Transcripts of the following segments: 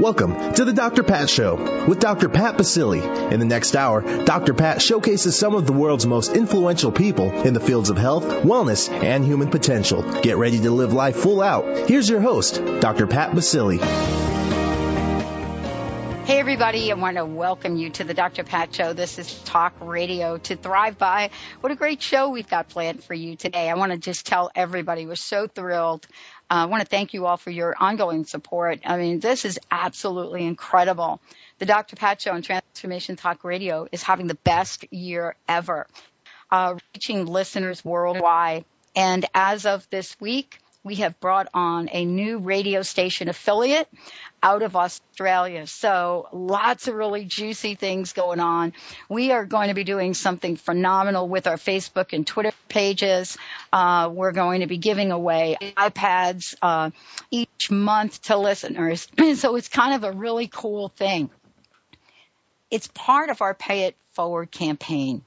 Welcome to the Dr. Pat Show with Dr. Pat Baccili. In the next hour, Dr. Pat showcases some of the world's most influential people in the fields of health, wellness, and human potential. Get ready to live life full out. Here's your host, Dr. Pat Baccili. Hey, everybody, I want to welcome you to the Dr. Pat Show. This is Talk Radio to Thrive By. What a great show we've got planned for you today. I want to just tell everybody we're so thrilled I want to thank you all for your ongoing support. I mean, this is absolutely incredible. The Dr. Pat Show on Transformation Talk Radio is having the best year ever, uh, reaching listeners worldwide. And as of this week, we have brought on a new radio station affiliate out of Australia. So lots of really juicy things going on. We are going to be doing something phenomenal with our Facebook and Twitter pages. Uh, we're going to be giving away iPads uh, each month to listeners. so it's kind of a really cool thing. It's part of our Pay It Forward campaign.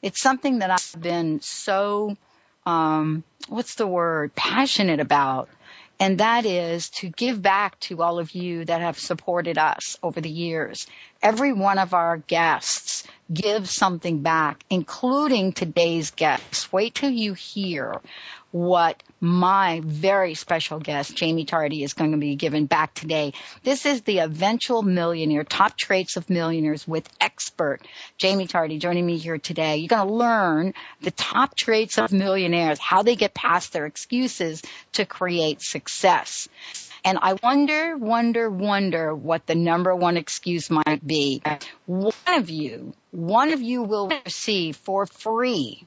It's something that I've been so um, what's the word, passionate about. And that is to give back to all of you that have supported us over the years. Every one of our guests gives something back, including today's guests. Wait till you hear what my very special guest, Jaime Tardy, is going to be giving back today. This is the eventual millionaire, top traits of millionaires with expert Jaime Tardy joining me here today. You're going to learn the top traits of millionaires, how they get past their excuses to create success. And I wonder, wonder, wonder what the number one excuse might be. One of you, one of you will receive for free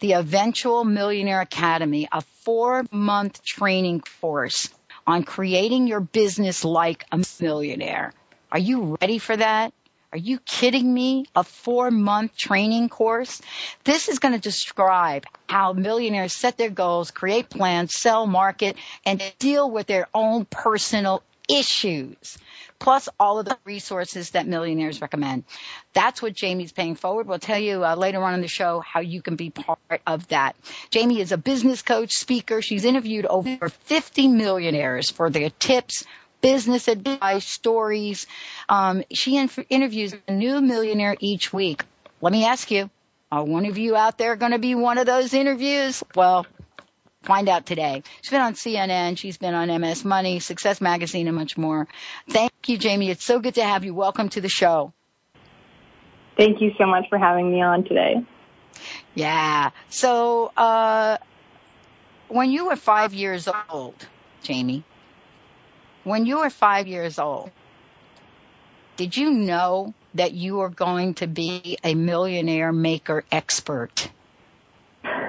the Eventual Millionaire Academy, a four month training course on creating your business like a millionaire. Are you ready for that? Are you kidding me? A four month training course? This is going to describe how millionaires set their goals, create plans, sell, market, and deal with their own personal issues plus all of the resources that millionaires recommend. That's what Jaime's paying forward. We'll tell you uh, later on in the show how you can be part of that. Jaime is a business coach, speaker. She's interviewed over 50 millionaires for their tips, business advice, stories. Um, she interviews a new millionaire each week. Let me ask you, are one of you out there going to be one of those interviews? Well, Find out today. She's been on CNN. She's been on MS Money, Success Magazine, and much more. Thank you, Jaime. It's so good to have you. Welcome to the show. Thank you so much for having me on today. Yeah. So, uh, when you were five years old, Jaime, when you were five years old, did you know that you were going to be a millionaire maker expert?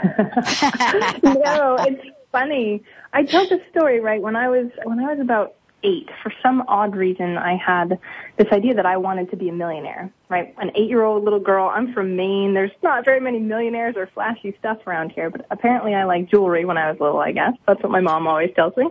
no, it's funny. I told the story right when I was when I was about eight. For some odd reason, I had this idea that I wanted to be a millionaire. Right, an eight-year-old little girl. I'm from Maine. There's not very many millionaires or flashy stuff around here, but apparently I like jewelry when I was little. I guess that's what my mom always tells me.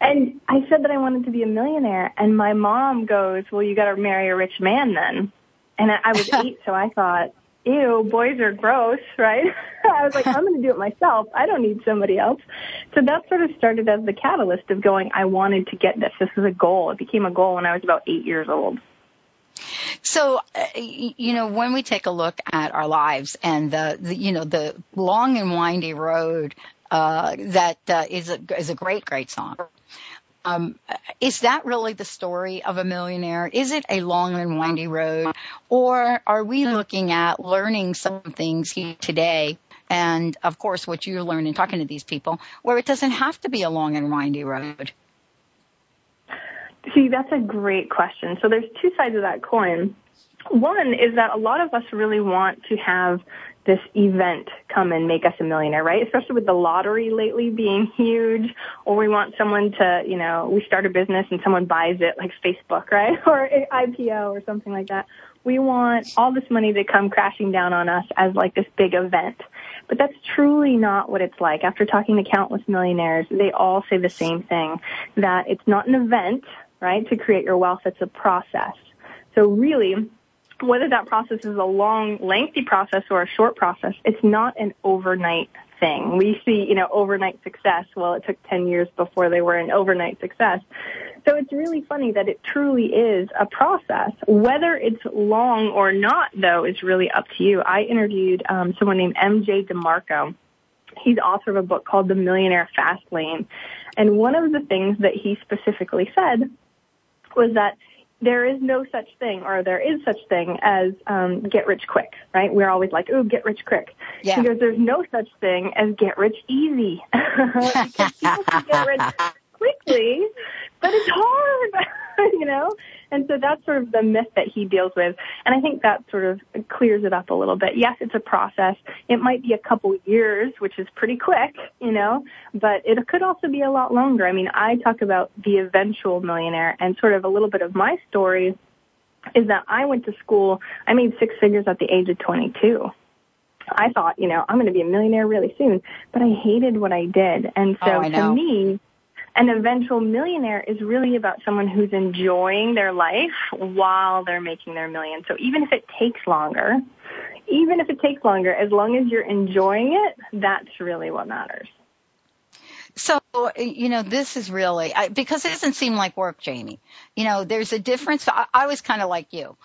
And I said that I wanted to be a millionaire, and my mom goes, "Well, you got to marry a rich man then." And I was eight, so I thought, ew, boys are gross, right? I was like, I'm going to do it myself. I don't need somebody else. So that sort of started as the catalyst of going, I wanted to get this. This is a goal. It became a goal when I was about eight years old. So, uh, you know, when we take a look at our lives and the, the you know, the long and windy road uh, that uh, is a is a great, great song. Um, is that really the story of a millionaire? Is it a long and windy road? Or are we looking at learning some things here today? And of course, what you learn in talking to these people, where it doesn't have to be a long and windy road. See, that's a great question. So there's two sides of that coin. One is that a lot of us really want to have this event come and make us a millionaire, right? Especially with the lottery lately being huge, or we want someone to, you know, we start a business and someone buys it like Facebook, right? Or IPO or something like that. We want all this money to come crashing down on us as like this big event. But that's truly not what it's like. After talking to countless millionaires, they all say the same thing, that it's not an event, right, to create your wealth, it's a process. So really, whether that process is a long, lengthy process or a short process, it's not an overnight thing. We see, you know, overnight success. Well, it took 10 years before they were an overnight success. So it's really funny that it truly is a process. Whether it's long or not, though, is really up to you. I interviewed um, someone named MJ DeMarco. He's author of a book called The Millionaire Fast Lane. And one of the things that he specifically said was that there is no such thing, or there is such thing as um, get rich quick, right? We're always like, "Ooh, get rich quick." Yeah. He goes, "There's no such thing as get rich easy." because people can get rich quickly, but it's hard, you know? And so that's sort of the myth that he deals with. And I think that sort of clears it up a little bit. Yes, it's a process. It might be a couple years, which is pretty quick, you know, but it could also be a lot longer. I mean, I talk about the eventual millionaire and sort of a little bit of my story is that I went to school, I made six figures at the age of 22. I thought, you know, I'm going to be a millionaire really soon, but I hated what I did. And so Oh, to me, an eventual millionaire is really about someone who's enjoying their life while they're making their million. So even if it takes longer, even if it takes longer, as long as you're enjoying it, that's really what matters. So, you know, this is really, I, because it doesn't seem like work, Jaime. You know, there's a difference. I, I was kind of like you.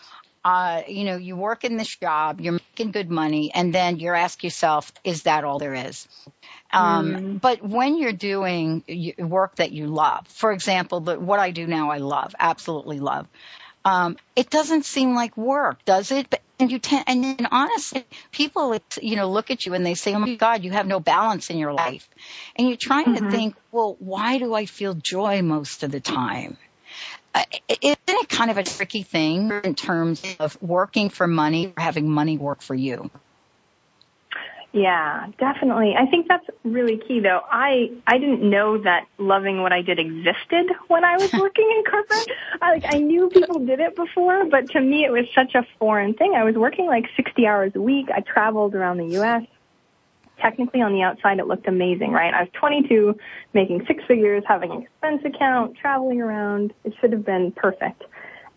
Uh, you know, you work in this job, you're making good money, and then you ask yourself, is that all there is? Um, But when you're doing y- work that you love, for example, the, what I do now, I love, absolutely love. Um, it doesn't seem like work, does it? But and you tend, and then honestly, people, you know, look at you and they say, "Oh my God, you have no balance in your life," and you're trying to think, "Well, why do I feel joy most of the time?" Uh, isn't it kind of a tricky thing in terms of working for money or having money work for you? Yeah, definitely. I think that's really key though. I I didn't know that loving what I did existed when I was working in corporate. I like I knew people did it before, but to me it was such a foreign thing. I was working like 60 hours a week. I traveled around the US. Technically on the outside it looked amazing, right? I was 22, making six figures, having an expense account, traveling around. It should have been perfect.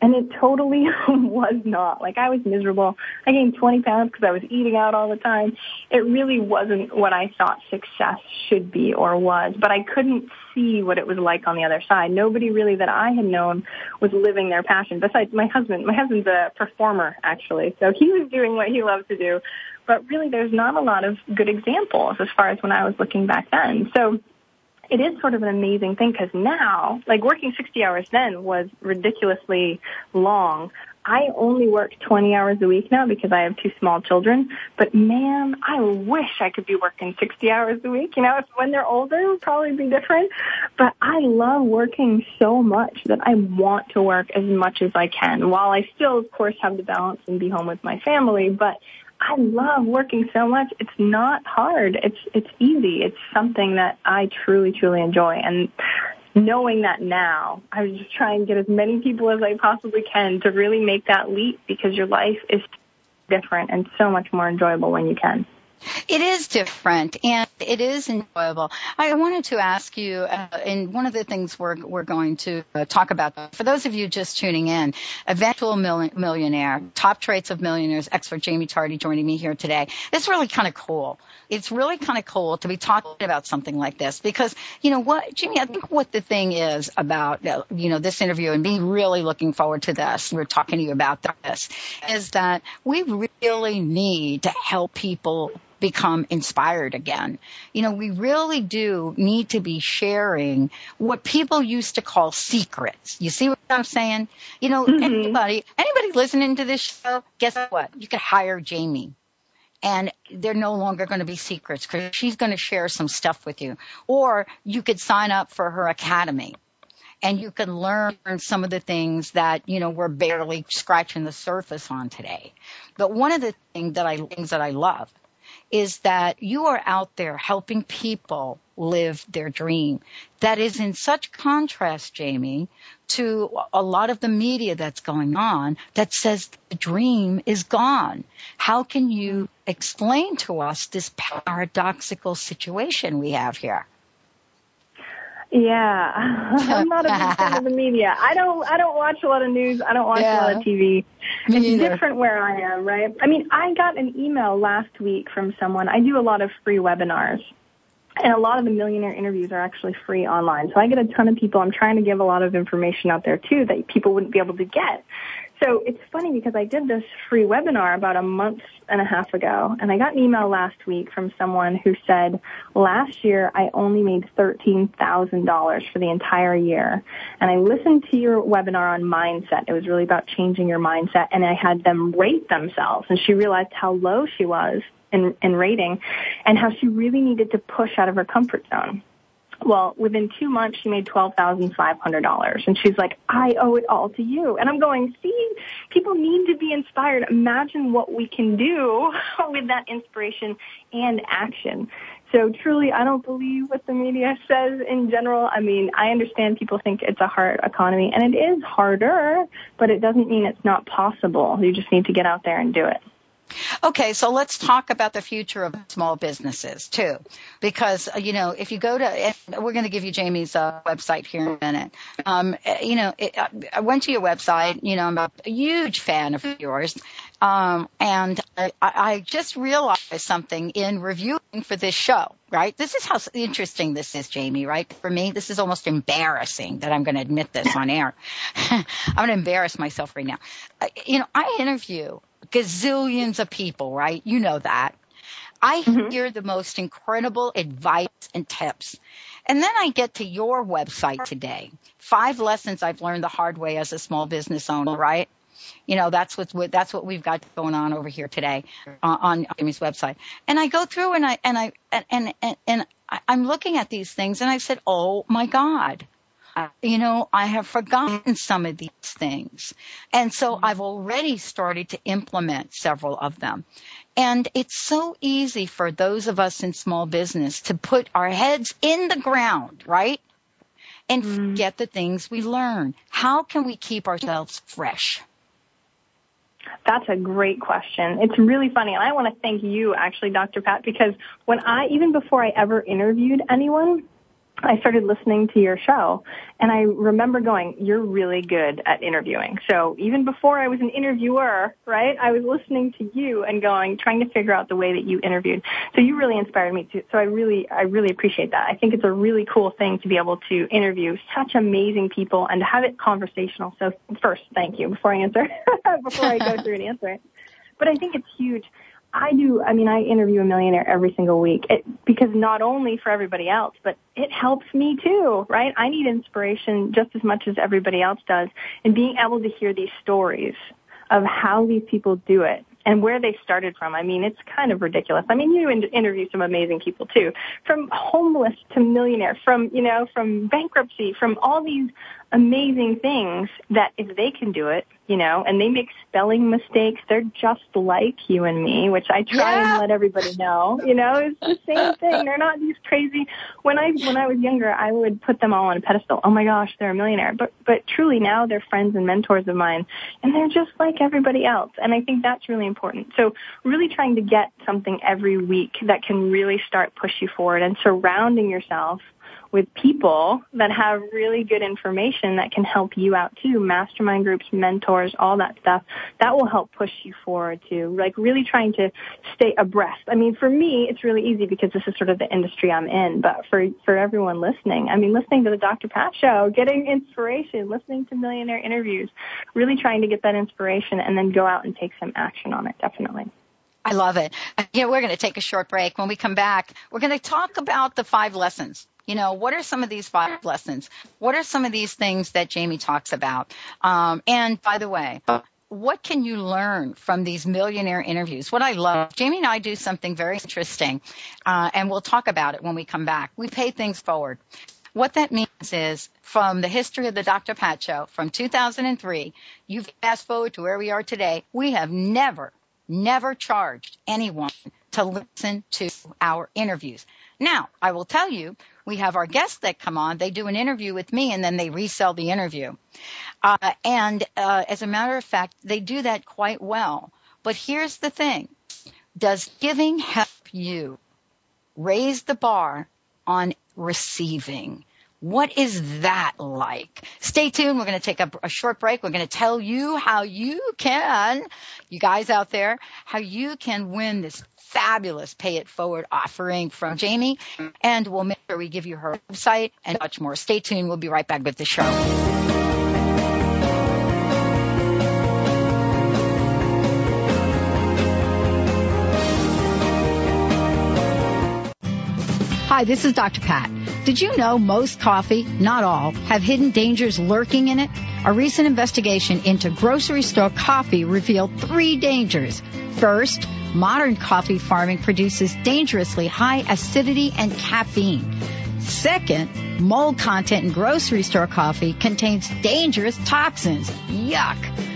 And it totally was not. Like I was miserable. I gained 20 pounds because I was eating out all the time. It really wasn't what I thought success should be or was, but I couldn't see what it was like on the other side. Nobody really that I had known was living their passion besides my husband. My husband's a performer actually. So he was doing what he loved to do. But really there's not a lot of good examples as far as when I was looking back then. So it is sort of an amazing thing because now, like working 60 hours then was ridiculously long. I only work 20 hours a week now because I have two small children. But man, I wish I could be working 60 hours a week. You know, if when they're older, it would probably be different. But I love working so much that I want to work as much as I can while I still, of course, have the balance and be home with my family. But I love working so much. It's not hard. It's it's easy. It's something that I truly truly enjoy and knowing that now, I just trying to get as many people as I possibly can to really make that leap because your life is different and so much more enjoyable when you can. It is different and it is enjoyable. I wanted to ask you, uh, and one of the things we're, we're going to uh, talk about, for those of you just tuning in, eventual mil- millionaire, top traits of millionaires, expert Jaime Tardy joining me here today. It's really kind of cool. It's really kind of cool to be talking about something like this because, you know what, Jaime, I think what the thing is about, uh, you know, this interview and me really looking forward to this, we're talking to you about this, is that we really need to help people become inspired again. You know, we really do need to be sharing what people used to call secrets. You see what I'm saying? You know, Mhm. anybody, anybody listening to this show, guess what? You could hire Jaime. And they're no longer going to be secrets because she's going to share some stuff with you. Or you could sign up for her academy and you can learn some of the things that you know we're barely scratching the surface on today. But one of the thing that I things that I love is that you are out there helping people live their dream. That is in such contrast, Jaime, to a lot of the media that's going on that says the dream is gone. How can you explain to us this paradoxical situation we have here? Yeah, I'm not a big fan of the media. I don't. I don't watch a lot of news. I don't watch a lot of TV. Me it's neither. different where I am, right? I mean, I got an email last week from someone. I do a lot of free webinars. And a lot of the millionaire interviews are actually free online. So I get a ton of people. I'm trying to give a lot of information out there too that people wouldn't be able to get. So it's funny because I did this free webinar about a month and a half ago and I got an email last week from someone who said, last year I only made $13,000 for the entire year. And I listened to your webinar on mindset. It was really about changing your mindset and I had them rate themselves and she realized how low she was in, in rating and how she really needed to push out of her comfort zone. Well, within two months, she made twelve thousand five hundred dollars, and she's like, "I owe it all to you." And I'm going, "See, people need to be inspired. Imagine what we can do with that inspiration and action." So truly, I don't believe what the media says in general. I mean, I understand people think it's a hard economy, and it is harder, but it doesn't mean it's not possible. You just need to get out there and do it. Okay, so let's talk about the future of small businesses too, because uh, you know if you go to, we're going to give you Jaime's uh, website here in a minute. Um, uh, you know, it, I went to your website. You know, I'm a huge fan of yours, um, and I, I just realized something in reviewing for this show. Right, this is how interesting this is, Jaime. Right, for me, this is almost embarrassing that I'm going to admit this on air. I'm going to embarrass myself right now. You know, I interview gazillions of people, right? You know that. I mm-hmm. hear the most incredible advice and tips. And then I get to your website today. Five lessons I've learned the hard way as a small business owner, right? You know, that's what that's what we've got going on over here today uh, on Jaime's website. And I go through and I and I and and and I'm looking at these things and I said, "Oh my god you know, I have forgotten some of these things. And so mm-hmm. I've already started to implement several of them. And it's so easy for those of us in small business to put our heads in the ground, right? And mm. forget the things we learn. How can we keep ourselves fresh? That's a great question. It's really funny. And I want to thank you actually, Dr. Pat, because when I, even before I ever interviewed anyone, I started listening to your show and I remember going, you're really good at interviewing. So even before I was an interviewer, right, I was listening to you and going, trying to figure out the way that you interviewed. So you really inspired me too. So I really, I really appreciate that. I think it's a really cool thing to be able to interview such amazing people and to have it conversational. So first, thank you before I answer, before I go through and answer it. But I think it's huge I do, I mean, I interview a millionaire every single week it, because not only for everybody else, but it helps me too, right? I need inspiration just as much as everybody else does. And being able to hear these stories of how these people do it and where they started from. I mean, it's kind of ridiculous. I mean, you interview some amazing people too, from homeless to millionaire, from, you know, from bankruptcy, from all these amazing things that if they can do it, you know, and they make spelling mistakes, they're just like you and me, which I try yeah. and let everybody know. You know, it's the same thing. They're not these crazy. When I when I was younger, I would put them all on a pedestal. Oh my gosh, they're a millionaire. But but truly now they're friends and mentors of mine, and they're just like everybody else. And I think that's really important. So really trying to get something every week that can really start push you forward, and surrounding yourself with people that have really good information that can help you out too, mastermind groups, mentors, all that stuff. That will help push you forward too. Like really trying to stay abreast. I mean, for me, it's really easy because this is sort of the industry I'm in, but for, for everyone listening, I mean, listening to the Dr. Pat show, getting inspiration, listening to millionaire interviews, really trying to get that inspiration and then go out and take some action on it, definitely. I love it. Yeah, we're going to take a short break. When we come back, we're going to talk about the five lessons you know, what are some of these five lessons? What are some of these things that Jaime talks about? Um, and by the way, what can you learn from these millionaire interviews? What I love, Jaime and I do something very interesting, uh, and we'll talk about it when we come back. We pay things forward. What that means is from the history of the Dr. Pat show from 2003, you fast forward to where we are today, we have never, never charged anyone to listen to our interviews. Now, I will tell you, we have our guests that come on. They do an interview with me and then they resell the interview. Uh, and uh, as a matter of fact, they do that quite well. But here's the thing. Does giving help you raise the bar on receiving? What is that like? Stay tuned. We're going to take a, a, short break. We're going to tell you how you can, you guys out there, how you can win this fabulous pay it forward offering from Jaime. And we'll sure we give you her website and much more. Stay tuned. We'll be right back with the show. Hi, this is Dr. Pat. Did you know most coffee, not all, have hidden dangers lurking in it? A recent investigation into grocery store coffee revealed three dangers. First, modern coffee farming produces dangerously high acidity and caffeine. Second, mold content in grocery store coffee contains dangerous toxins. Yuck.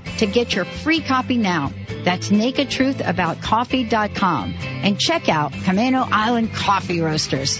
to get your free copy now. That's nakedtruthaboutcoffee.com and check out Camano Island Coffee Roasters.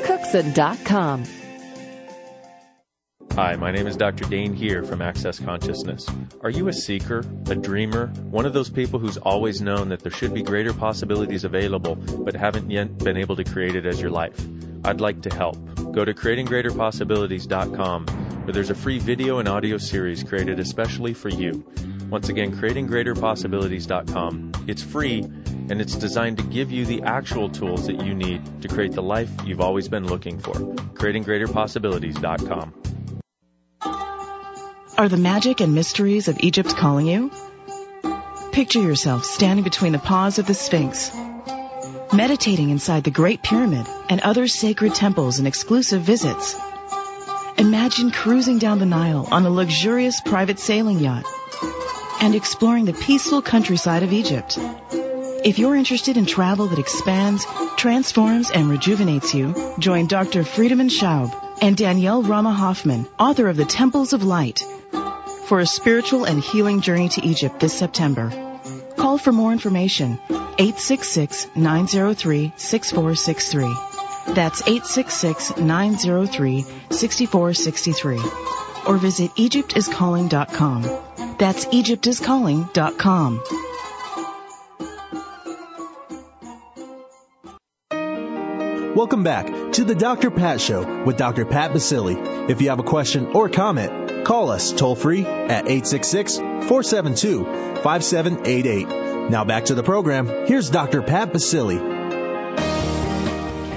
elizabethcookson.com. Hi, my name is Dr. Dain Heer from Access Consciousness. Are you a seeker, a dreamer, one of those people who's always known that there should be greater possibilities available but haven't yet been able to create it as your life? I'd like to help. Go to creatinggreaterpossibilities.com where there's a free video and audio series created especially for you. Once again, creatinggreaterpossibilities.com. It's free and it's designed to give you the actual tools that you need to create the life you've always been looking for. creatinggreaterpossibilities.com. Are the magic and mysteries of Egypt calling you? Picture yourself standing between the paws of the Sphinx, meditating inside the Great Pyramid and other sacred temples and exclusive visits. Imagine cruising down the Nile on a luxurious private sailing yacht and exploring the peaceful countryside of Egypt. If you're interested in travel that expands, transforms, and rejuvenates you, join Dr. Friedemann Schaub and Danielle Rama Hoffman, author of The Temples of Light, for a spiritual and healing journey to Egypt this September. Call for more information. 866-903-6463. That's 866-903-6463. Or visit EgyptIsCalling.com. That's EgyptIsCalling.com. Welcome back to the Dr. Pat Show with Dr. Pat Baccili. If you have a question or comment, call us toll free at 866-472-5788. Now back to the program. Here's Dr. Pat Baccili.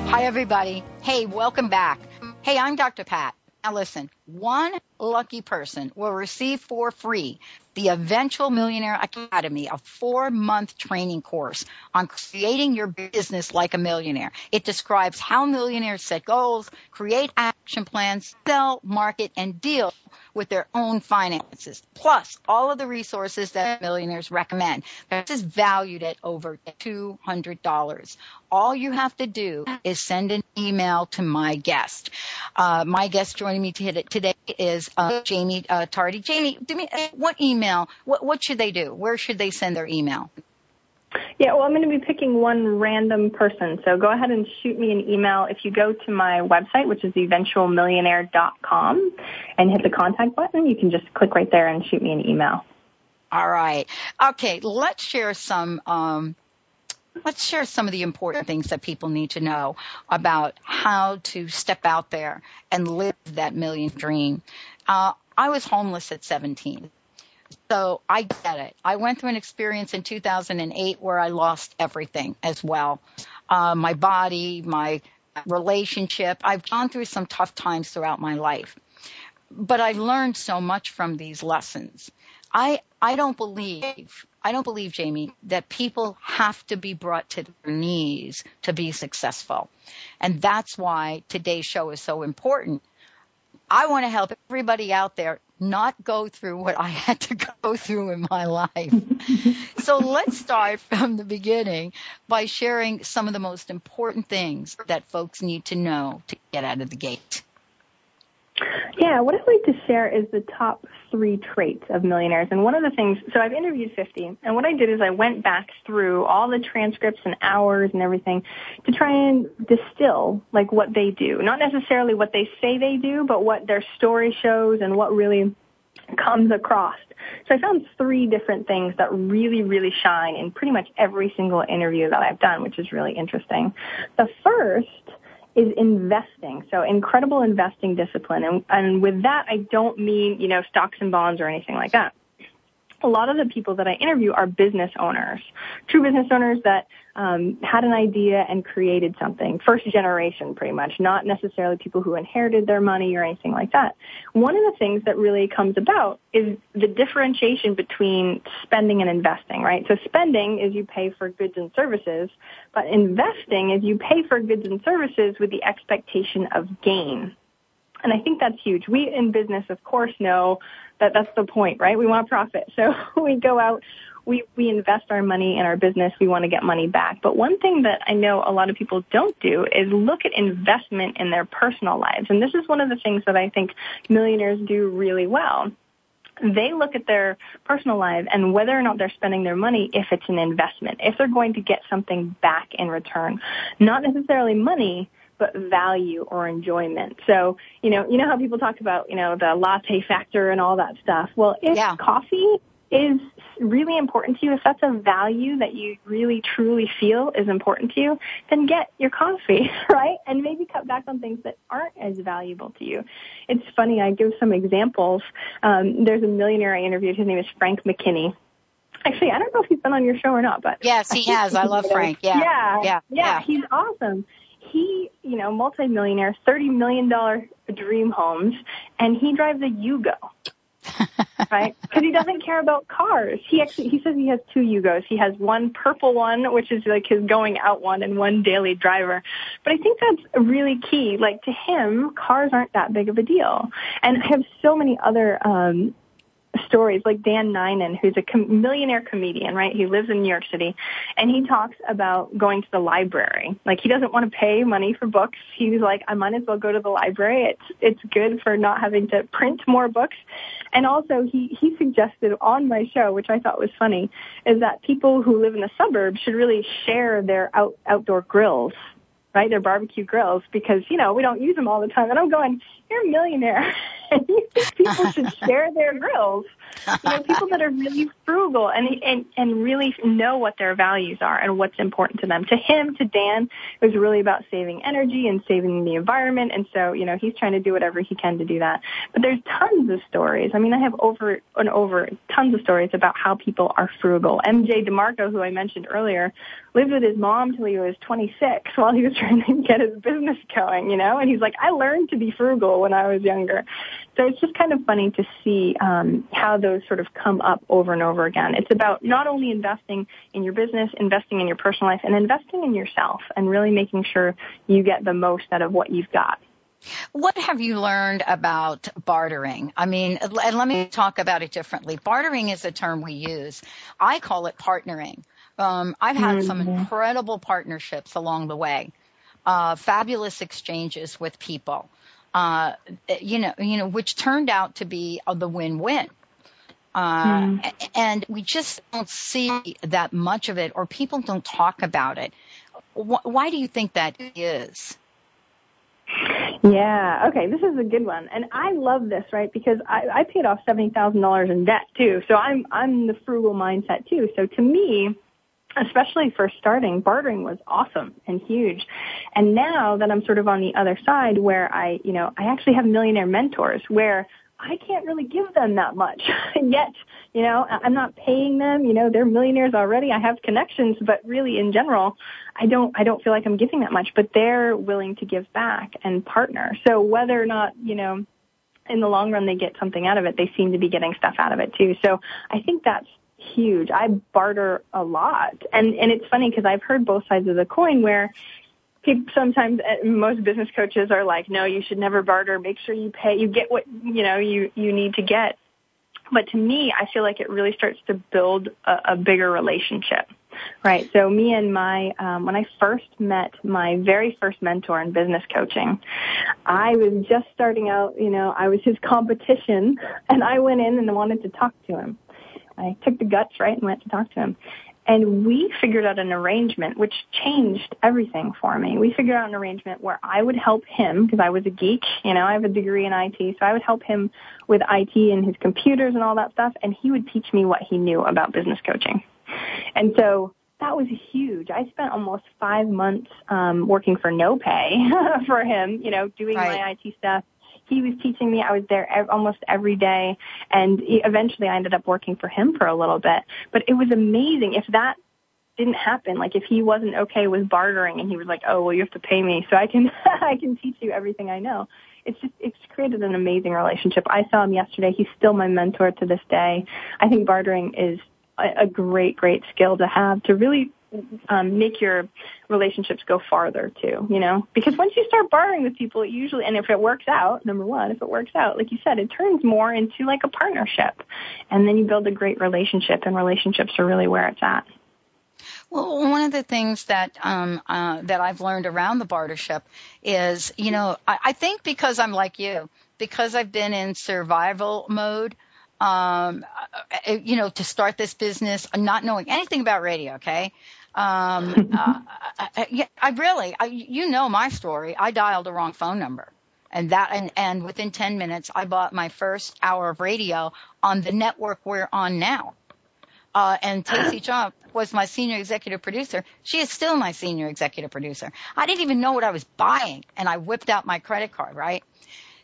Hi, everybody. Hey, welcome back. Hey, I'm Dr. Pat. Now listen, one lucky person will receive for free the Eventual Millionaire Academy, a four month training course on creating your business like a millionaire. It describes how millionaires set goals, create action plans, sell, market, and deal with their own finances, plus all of the resources that millionaires recommend. This is valued at over $200. All you have to do is send an email to my guest. Uh, my guest joining me today is uh, Jaime uh, Tardy. Jaime, do me uh, what email? What, what should they do? Where should they send their email? Yeah, well, I'm going to be picking one random person. So go ahead and shoot me an email. If you go to my website, which is eventualmillionaire.com, and hit the contact button, you can just click right there and shoot me an email. All right. Okay, let's share some. Um, let's share some of the important things that people need to know about how to step out there and live that million dream. Uh, I was homeless at 17. So I get it. I went through an experience in 2008 where I lost everything as well. Uh, my body, my relationship. I've gone through some tough times throughout my life, but I've learned so much from these lessons. I, I don't believe, I don't believe, Jaime, that people have to be brought to their knees to be successful. And that's why today's show is so important. I want to help everybody out there not go through what I had to go through in my life. so let's start from the beginning by sharing some of the most important things that folks need to know to get out of the gate. Yeah, what I'd like to share is the top three traits of millionaires. And one of the things, so I've interviewed 50, and what I did is I went back through all the transcripts and hours and everything to try and distill like what they do. Not necessarily what they say they do, but what their story shows and what really comes across. So I found three different things that really, really shine in pretty much every single interview that I've done, which is really interesting. The first is investing. So incredible investing discipline. And, and with that, I don't mean, you know, stocks and bonds or anything like that a lot of the people that I interview are business owners, true business owners that um, had an idea and created something, first generation pretty much, not necessarily people who inherited their money or anything like that. One of the things that really comes about is the differentiation between spending and investing, right? So spending is you pay for goods and services, but investing is you pay for goods and services with the expectation of gain. And I think that's huge. We in business, of course, know that that's the point, right? We want profit. So we go out, we, we invest our money in our business. We want to get money back. But one thing that I know a lot of people don't do is look at investment in their personal lives. And this is one of the things that I think millionaires do really well they look at their personal life and whether or not they're spending their money if it's an investment, if they're going to get something back in return. Not necessarily money, but value or enjoyment. So, you know, you know how people talk about, you know, the latte factor and all that stuff. Well, if yeah. coffee is really important to you, if that's a value that you really truly feel is important to you, then get your coffee, right? And maybe cut back on things that aren't as valuable to you. It's funny, I give some examples. Um, there's a millionaire I interviewed, his name is Frank McKinney. Actually, I don't know if he's been on your show or not, but yes, he has. I love Frank. Yeah. yeah, yeah, yeah. He's awesome he, you know, multimillionaire, $30 million dream homes, and he drives a Yugo. right? Because he doesn't care about cars. He actually he says he has two Yugos. He has one purple one, which is like his going out one, and one daily driver. But I think that's really key. Like to him, cars aren't that big of a deal. And I have so many other um stories like Dan Nainan, who's a com- millionaire comedian, right? He lives in New York City and he talks about going to the library. Like he doesn't want to pay money for books. He's like, I might as well go to the library. It's, it's good for not having to print more books. And also he, he suggested on my show, which I thought was funny, is that people who live in the suburbs should really share their out, outdoor grills right? They're barbecue grills because, you know, we don't use them all the time. And I'm going, you're a millionaire. people should share their grills. You know, people that are really frugal and, and, and really know what their values are and what's important to them. To him, to Dan, it was really about saving energy and saving the environment. And so, you know, he's trying to do whatever he can to do that. But there's tons of stories. I mean, I have over and over tons of stories about how people are frugal. MJ DeMarco, who I mentioned earlier, lived with his mom till he was 26 while he was trying to get his business going, you know, and he's like, I learned to be frugal when I was younger. So it's just kind of funny to see um, how those sort of come up over and over again. It's about not only investing in your business, investing in your personal life, and investing in yourself and really making sure you get the most out of what you've got. What have you learned about bartering? I mean, and let me talk about it differently. Bartering is a term we use. I call it partnering. Um, I've had mm-hmm. some incredible partnerships along the way, uh, fabulous exchanges with people, uh, you know, you know, which turned out to be uh, the win-win. Uh, mm. and we just don't see that much of it or people don't talk about it. Wh- why do you think that is? Yeah. Okay. This is a good one, and I love this, right? Because I, I paid off seventy thousand dollars in debt too, so I'm I'm the frugal mindset too. So to me, especially for starting, bartering was awesome and huge. And now that I'm sort of on the other side where I, you know, I actually have millionaire mentors where I can't really give them that much yet. You know, I'm not paying them. You know, they're millionaires already. I have connections, but really in general, I don't, I don't feel like I'm giving that much, but they're willing to give back and partner. So whether or not, you know, in the long run they get something out of it, they seem to be getting stuff out of it too. So I think that's huge. I barter a lot. And, and it's funny because I've heard both sides of the coin where people sometimes uh, most business coaches are like, no, you should never barter. Make sure you pay, you get what, you know, you, you need to get. But to me, I feel like it really starts to build a, a bigger relationship. Right. So me and my, um, when I first met my very first mentor in business coaching, I was just starting out, you know, I was his competition and I went in and wanted to talk to him. I took the guts, right, and went to talk to him. And we figured out an arrangement which changed everything for me. We figured out an arrangement where I would help him because I was a geek, you know, I have a degree in IT, so I would help him with IT and his computers and all that stuff, and he would teach me what he knew about business coaching. And so that was huge. I spent almost five months um, working for no pay for him, you know, doing right. my IT stuff he was teaching me. I was there ev- almost every day, and eventually I ended up working for him for a little bit. But it was amazing. If that didn't happen, like if he wasn't okay with bartering, and he was like, "Oh, well, you have to pay me so I can I can teach you everything I know." It's just it's created an amazing relationship. I saw him yesterday. He's still my mentor to this day. I think bartering is a, a great, great skill to have to really um, make your relationships go farther too, you know? Because once you start bartering with people, it usually, and if it works out, number one, if it works out, like you said, it turns more into like a partnership. And then you build a great relationship and relationships are really where it's at. Well, one of the things that um, uh, that I've learned around the bartership is, you know, I, I think because I'm like you, because I've been in survival mode, um, uh, you know, to start this business, not knowing anything about radio. Okay, um, uh, I, I, I really, I, you know my story. I dialed the wrong phone number. And that, and, and within 10 minutes, I bought my first hour of radio on the network we're on now. Uh, and Tacey Chomp was my senior executive producer. She is still my senior executive producer. I didn't even know what I was buying, and I whipped out my credit card, right?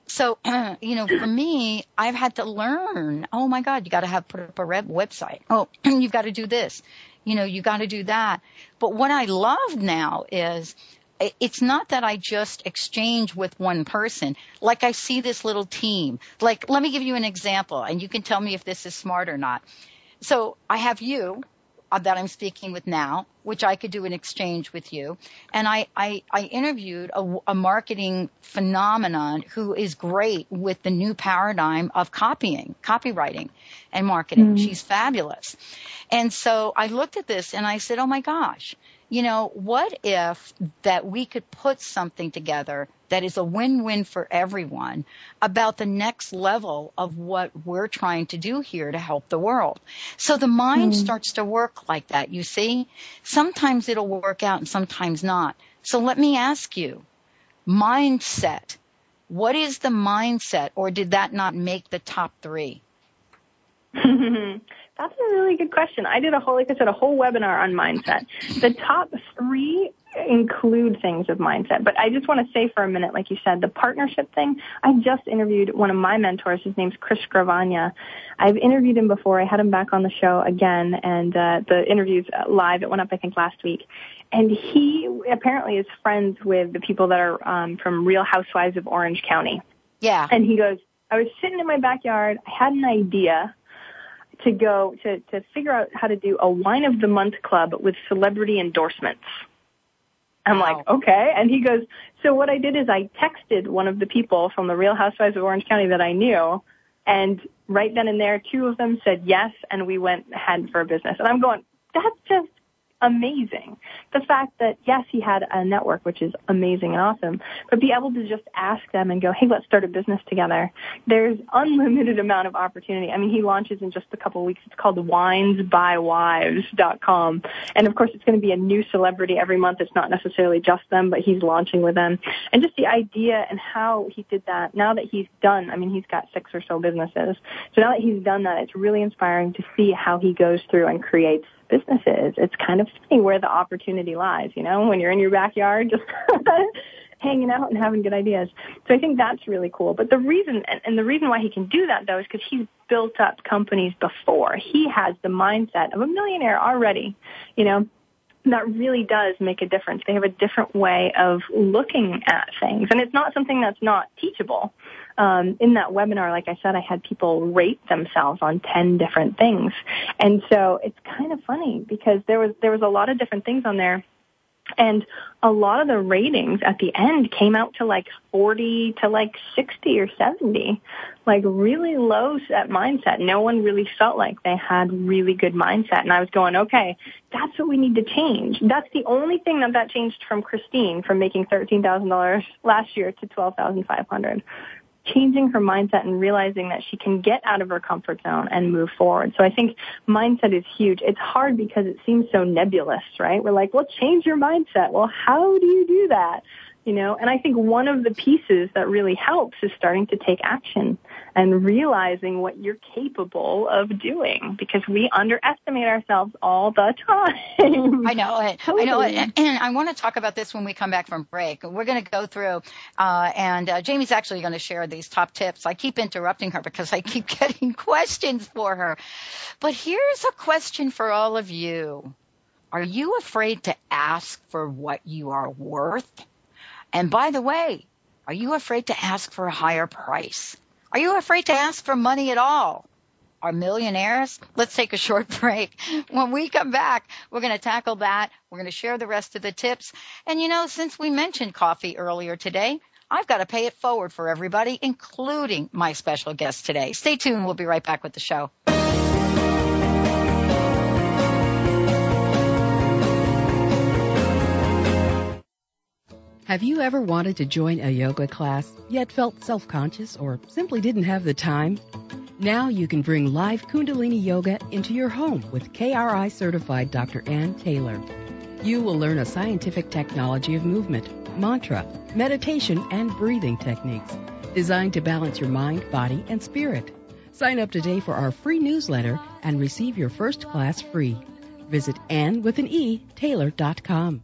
So, you know, for me, I've had to learn. Oh my God, you got to have put up a website. Oh, you've got to do this you know, you got to do that. But what I love now is it's not that I just exchange with one person. Like I see this little team. Like, let me give you an example and you can tell me if this is smart or not. So I have you that I'm speaking with now, which I could do an exchange with you. And I, I, I interviewed a, a marketing phenomenon who is great with the new paradigm of copying, copywriting and marketing. Mm. She's fabulous. And so I looked at this and I said, oh my gosh, you know, what if that we could put something together that is a win-win for everyone about the next level of what we're trying to do here to help the world. So the mind mm. starts to work like that, you see? Sometimes it'll work out and sometimes not. So let me ask you, mindset. What is the mindset or did that not make the top three? That's a really good question. I did a whole, like I said, a whole webinar on mindset. The top three include things of mindset, but I just want to say for a minute, like you said, the partnership thing. I just interviewed one of my mentors. His name's Chris Gravagna. I've interviewed him before. I had him back on the show again, and uh, the interview's live. It went up, I think, last week. And he apparently is friends with the people that are um, from Real Housewives of Orange County. Yeah. And he goes, I was sitting in my backyard. I had an idea to go to, to figure out how to do a wine of the month club with celebrity endorsements. I'm wow. like, okay. And he goes, so what I did is I texted one of the people from the Real Housewives of Orange County that I knew. And right then and there, two of them said yes. And we went ahead for a business. And I'm going, that's just amazing. The fact that yes, he had a network, which is amazing and awesome, but be able to just ask them and go, hey, let's start a business together. There's unlimited amount of opportunity. I mean, he launches in just a couple of weeks. It's called winesbywives.com. And of course, it's going to be a new celebrity every month. It's not necessarily just them, but he's launching with them. And just the idea and how he did that, now that he's done, I mean, he's got six or so businesses. So now that he's done that, it's really inspiring to see how he goes through and creates businesses. It's kind of funny where the opportunity lies, you know, when you're in your backyard, just hanging out and having good ideas. So I think that's really cool. But the reason, and the reason why he can do that though is because he's built up companies before. He has the mindset of a millionaire already, you know, that really does make a difference. They have a different way of looking at things. And it's not something that's not teachable. Um, in that webinar, like I said, I had people rate themselves on 10 different things. And so it's kind of funny because there was, there was a lot of different things on there and a lot of the ratings at the end came out to like 40 to like 60 or 70, like really low set mindset. No one really felt like they had really good mindset. And I was going, okay, that's what we need to change. That's the only thing that that changed from Christine from making $13,000 last year to 12,500 changing her mindset and realizing that she can get out of her comfort zone and move forward. So I think mindset is huge. It's hard because it seems so nebulous, right? We're like, well, change your mindset. Well, how do you do that? You know, and I think one of the pieces that really helps is starting to take action and realizing what you're capable of doing because we underestimate ourselves all the time. I know it. Totally. I know it. And, and I want to talk about this when we come back from break. We're going to go through, uh, and uh, Jaime's actually going to share these top tips. I keep interrupting her because I keep getting questions for her. But here's a question for all of you. Are you afraid to ask for what you are worth? And by the way, are you afraid to ask for a higher price? Are you afraid to ask for money at all? Are millionaires? Let's take a short break. When we come back, we're going to tackle that. We're going to share the rest of the tips. And you know, since we mentioned coffee earlier today, I've got to pay it forward for everybody, including my special guest today. Stay tuned. We'll be right back with the show. Have you ever wanted to join a yoga class, yet felt self-conscious or simply didn't have the time? Now you can bring live Kundalini Yoga into your home with KRI certified Dr. Ann Taylor. You will learn a scientific technology of movement, mantra, meditation, and breathing techniques designed to balance your mind, body, and spirit. Sign up today for our free newsletter and receive your first class free. Visit Ann with an E, Taylor.com.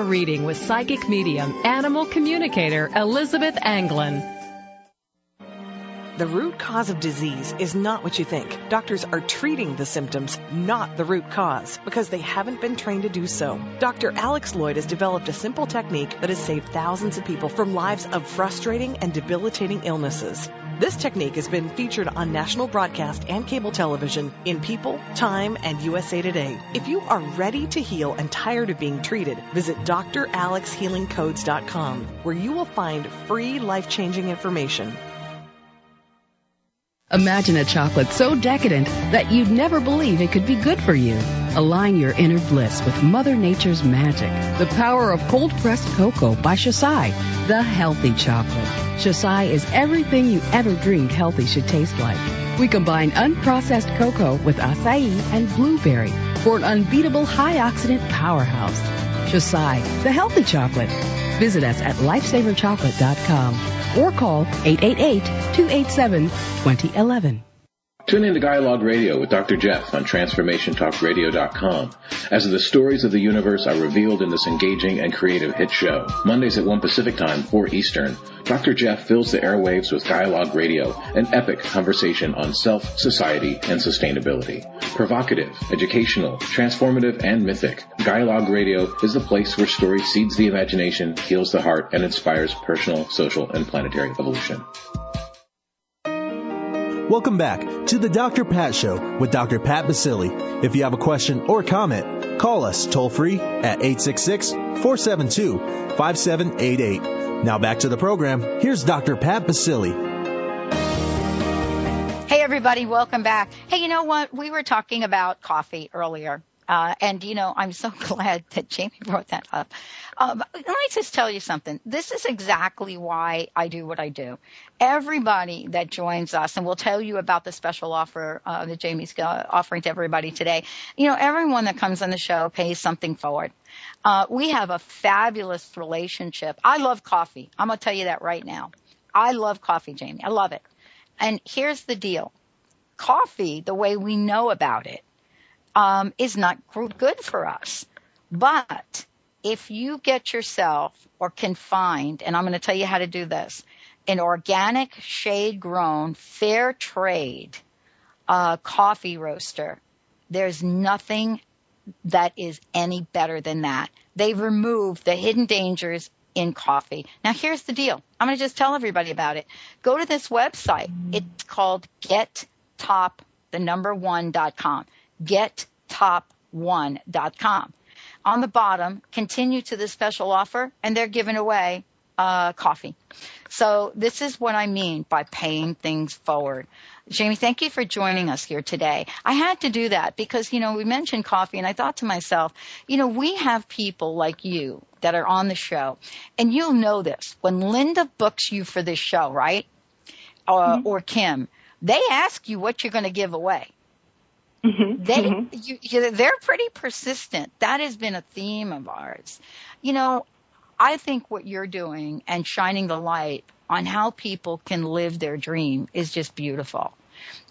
your reading with psychic medium, animal communicator Elizabeth Anglin. The root cause of disease is not what you think. Doctors are treating the symptoms, not the root cause, because they haven't been trained to do so. Dr. Alex Loyd has developed a simple technique that has saved thousands of people from lives of frustrating and debilitating illnesses. This technique has been featured on national broadcast and cable television in People, Time, and USA Today. If you are ready to heal and tired of being treated, visit dralexhealingcodes.com where you will find free life-changing information. Imagine a chocolate so decadent that you'd never believe it could be good for you. Align your inner bliss with Mother Nature's magic. The power of cold pressed cocoa by Xocai, the healthy chocolate. Xocai is everything you ever dreamed healthy should taste like. We combine unprocessed cocoa with acai and blueberry for an unbeatable high oxidant powerhouse. Xocai, the healthy chocolate. Visit us at lifesaverchocolate.com or call 888-287-2011. Tune in to Dialogue Radio with Dr. Jeff on TransformationTalkRadio.com as the stories of the universe are revealed in this engaging and creative hit show. Mondays at 1 Pacific Time, 4 Eastern, Dr. Jeff fills the airwaves with Dialogue Radio, an epic conversation on self, society, and sustainability. Provocative, educational, transformative, and mythic, Dialogue Radio is the place where story seeds the imagination, heals the heart, and inspires personal, social, and planetary evolution. Welcome back to the Dr. Pat Show with Dr. Pat Baccili. If you have a question or comment, call us toll free at 866-472-5788. Now back to the program. Here's Dr. Pat Baccili. Hey everybody, welcome back. Hey, you know what? We were talking about coffee earlier. Uh, and you know, I'm so glad that Jaime brought that up. Um, let me just tell you something. This is exactly why I do what I do. Everybody that joins us, and we'll tell you about the special offer uh, that Jaime's uh, offering to everybody today. You know, everyone that comes on the show pays something forward. Uh, we have a fabulous relationship. I love coffee. I'm going to tell you that right now. I love coffee, Jaime. I love it. And here's the deal. Coffee, the way we know about it, um, is not good for us. But if you get yourself or can find, and I'm going to tell you how to do this, an organic, shade grown, fair trade uh, coffee roaster, there's nothing that is any better than that. They've removed the hidden dangers in coffee. Now here's the deal. I'm going to just tell everybody about it. Go to this website. It's called gettop, the number one dot com. Gettop1.com. On the bottom, continue to the special offer and they're giving away uh, coffee. So this is what I mean by paying things forward. Jaime, thank you for joining us here today. I had to do that because, you know, we mentioned coffee and I thought to myself, you know, we have people like you that are on the show and you'll know this. When Linda books you for this show, right? Uh, mm-hmm. Or Kim, they ask you what you're going to give away. Mm-hmm. They, mm-hmm. you, you, they're pretty persistent. That has been a theme of ours. You know, I think what you're doing and shining the light on how people can live their dream is just beautiful.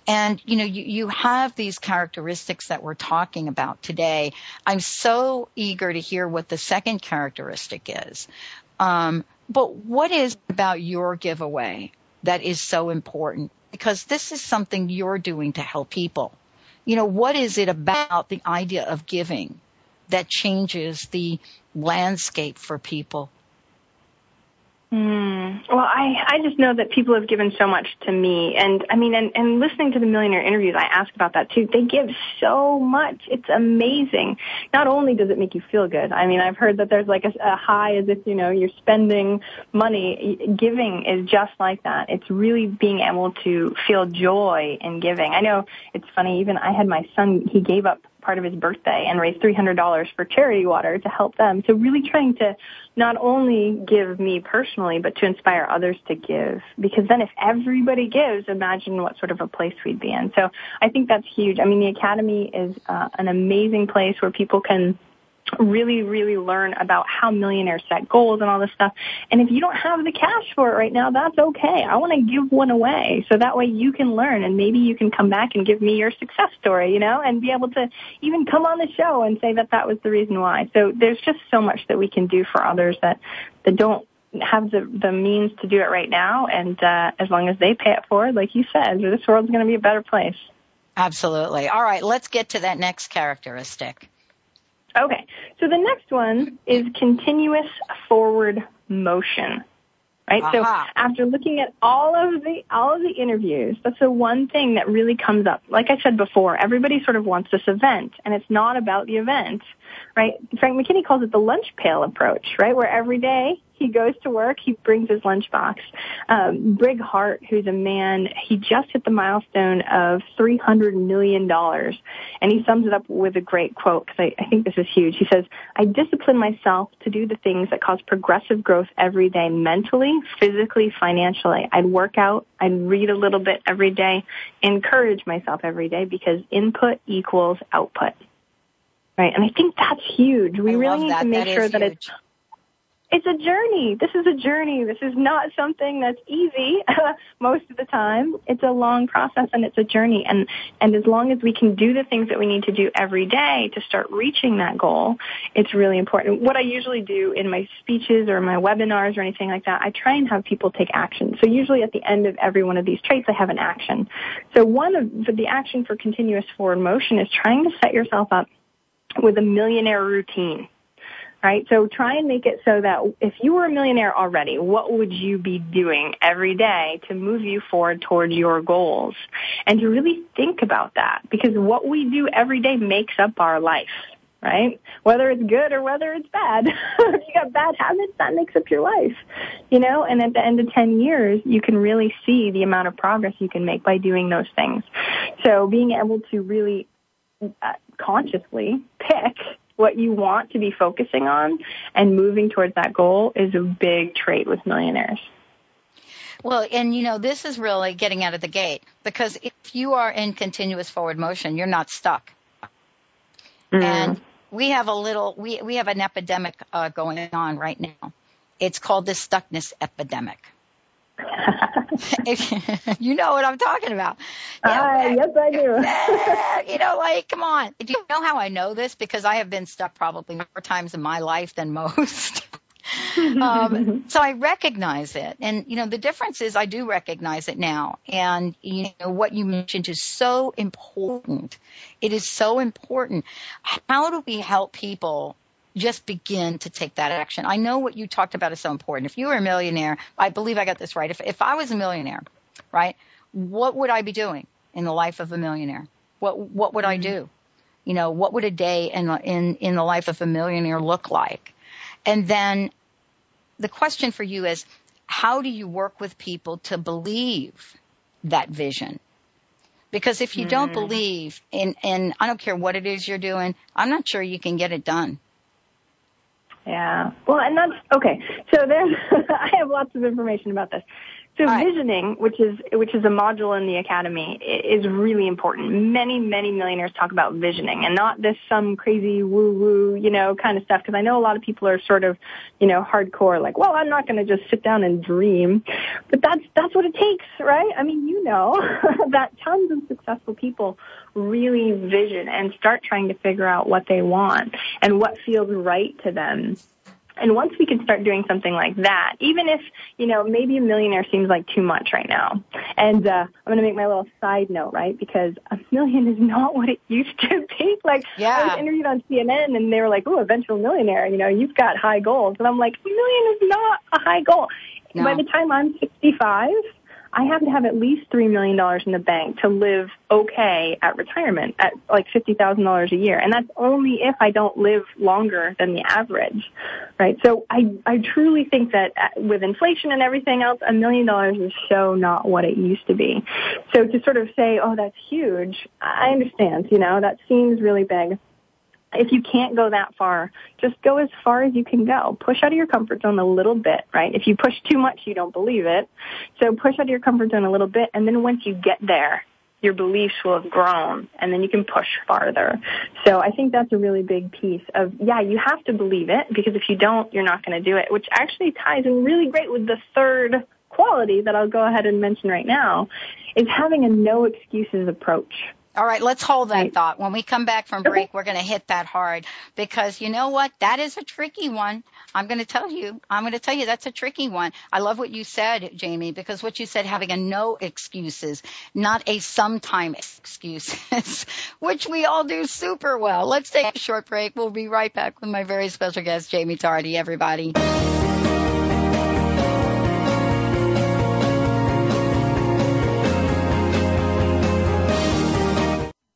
And you know, you, you have these characteristics that we're talking about today. I'm so eager to hear what the second characteristic is. Um, but what is about your giveaway that is so important? Because this is something you're doing to help people. You know, what is it about the idea of giving that changes the landscape for people? Mm. Well, I, I just know that people have given so much to me. And I mean, and, and listening to the millionaire interviews, I ask about that too. They give so much. It's amazing. Not only does it make you feel good. I mean, I've heard that there's like a, a high as if, you know, you're spending money. Giving is just like that. It's really being able to feel joy in giving. I know it's funny. Even I had my son, he gave up part of his birthday and raised $300 for charity water to help them. So really trying to not only give me personally, but to inspire others to give. Because then if everybody gives, imagine what sort of a place we'd be in. So I think that's huge. I mean, the Academy is uh, an amazing place where people can really, really learn about how millionaires set goals and all this stuff. And if you don't have the cash for it right now, that's okay. I want to give one away so that way you can learn and maybe you can come back and give me your success story, you know, and be able to even come on the show and say that that was the reason why. So there's just so much that we can do for others that, that don't have the the means to do it right now and uh as long as they pay it forward like you said this world's going to be a better place absolutely all right let's get to that next characteristic Okay, so the next one is continuous forward motion. Right. Uh-huh. So after looking at all of the all of the interviews, that's the one thing that really comes up. Like I said before, everybody sort of wants this event, and it's not about the event, right? Frank McKinney calls it the lunch pail approach, right? Where every day he goes to work, he brings his lunchbox. Um, Brig Hart, who's a man, he just hit the milestone of $300 million. And he sums it up with a great quote because I, I think this is huge. He says, I discipline myself to do the things that cause progressive growth every day, mentally, physically, financially. I'd work out, I'd read a little bit every day, encourage myself every day because input equals output. Right. And I think that's huge. We I really need that. to make that sure that it's it's a journey. This is a journey. This is not something that's easy most of the time. It's a long process and it's a journey. And, and as long as we can do the things that we need to do every day to start reaching that goal, it's really important. What I usually do in my speeches or my webinars or anything like that, I try and have people take action. So usually at the end of every one of these traits, I have an action. So one of the action for continuous forward motion is trying to set yourself up with a millionaire routine right? So try and make it so that if you were a millionaire already, what would you be doing every day to move you forward towards your goals? And to really think about that because what we do every day makes up our life. Right? Whether it's good or whether it's bad. if you got bad habits, that makes up your life. You know, and at the end of 10 years, you can really see the amount of progress you can make by doing those things. So being able to really uh, consciously pick what you want to be focusing on and moving towards that goal is a big trait with millionaires. Well, and you know, this is really getting out of the gate because if you are in continuous forward motion, you're not stuck. Mm. And we have a little, we, we have an epidemic uh, going on right now. It's called the stuckness epidemic. you know what I'm talking about. uh, yes, I do. you know, like, come on. Do you know how I know this? Because I have been stuck probably more times in my life than most. um, so I recognize it. And, you know, the difference is I do recognize it now. And, you know, what you mentioned is so important. It is so important. How do we help people just begin to take that action? I know what you talked about is so important. If you were a millionaire, I believe I got this right. If, if I was a millionaire, right, what would I be doing in the life of a millionaire? What, what would I mm-hmm. do? You know, what would a day in, in, in the life of a millionaire look like? And then the question for you is, how do you work with people to believe that vision? Because if you mm. don't believe in, and I don't care what it is you're doing, I'm not sure you can get it done. Yeah. Well, and that's okay. So then I have lots of information about this. So right. visioning, which is which is a module in the academy, is really important. Many many millionaires talk about visioning, and not this some crazy woo woo you know kind of stuff. Because I know a lot of people are sort of you know hardcore, like, well, I'm not going to just sit down and dream, but that's that's what it takes, right? I mean, you know that tons of successful people really vision and start trying to figure out what they want and what feels right to them and once we can start doing something like that, even if, you know, maybe a millionaire seems like too much right now. And uh, I'm going to make my little side note, right? Because a million is not what it used to be. Like, yeah. I was interviewed on CNN and they were like, oh, eventual millionaire, you know, you've got high goals. And I'm like, a million is not a high goal. No. By the time I'm 65, I have to have at least three million dollars in the bank to live okay at retirement at like fifty thousand dollars a year, and that's only if I don't live longer than the average, right? So I I truly think that uh, with inflation and everything else, a million dollars is so not what it used to be. So to sort of say, oh, that's huge, I understand. You know, that seems really big if you can't go that far, just go as far as you can go. Push out of your comfort zone a little bit, right? If you push too much, you don't believe it. So push out of your comfort zone a little bit, and then once you get there, your beliefs will have grown, and then you can push farther. So I think that's a really big piece of, yeah, you have to believe it, because if you don't, you're not going to do it, which actually ties in really great with the third quality that I'll go ahead and mention right now, is having a no excuses approach. All right, let's hold that right. thought. When we come back from break, we're going to hit that hard because you know what? That is a tricky one. I'm going to tell you. I'm going to tell you that's a tricky one. I love what you said, Jaime, because what you said, having a no excuses, not a sometime excuses, which we all do super well. Let's take a short break. We'll be right back with my very special guest, Jaime Tardy, everybody.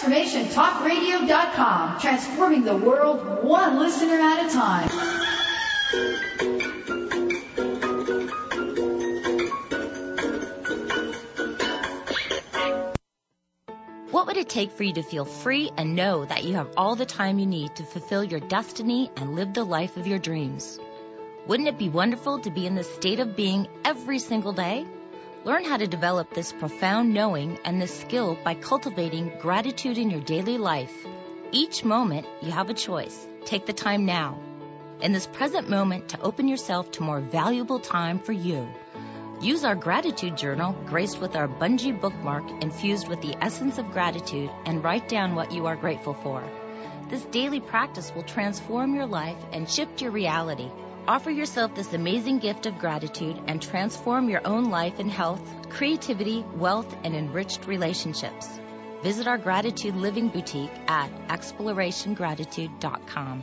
TransformationTalkRadio.com, transforming the world one listener at a time. What would it take for you to feel free and know that you have all the time you need to fulfill your destiny and live the life of your dreams? Wouldn't it be wonderful to be in this state of being every single day? Learn how to develop this profound knowing and this skill by cultivating gratitude in your daily life. Each moment, you have a choice. Take the time now. In this present moment to open yourself to more valuable time for you. Use our gratitude journal, graced with our bungee bookmark infused with the essence of gratitude, and write down what you are grateful for. This daily practice will transform your life and shift your reality. Offer yourself this amazing gift of gratitude and transform your own life in health, creativity, wealth, and enriched relationships. Visit our Gratitude Living Boutique at explorationgratitude.com.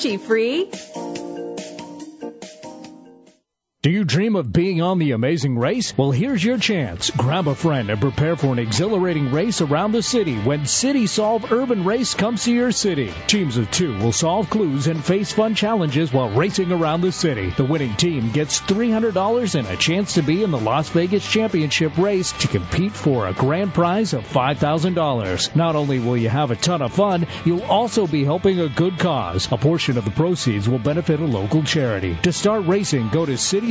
free? Do you dream of being on the amazing race? Well, here's your chance. Grab a friend and prepare for an exhilarating race around the city when City Solve Urban Race comes to your city. Teams of two will solve clues and face fun challenges while racing around the city. The winning team gets $300 and a chance to be in the Las Vegas Championship race to compete for a grand prize of $5,000. Not only will you have a ton of fun, you'll also be helping a good cause. A portion of the proceeds will benefit a local charity. To start racing, go to City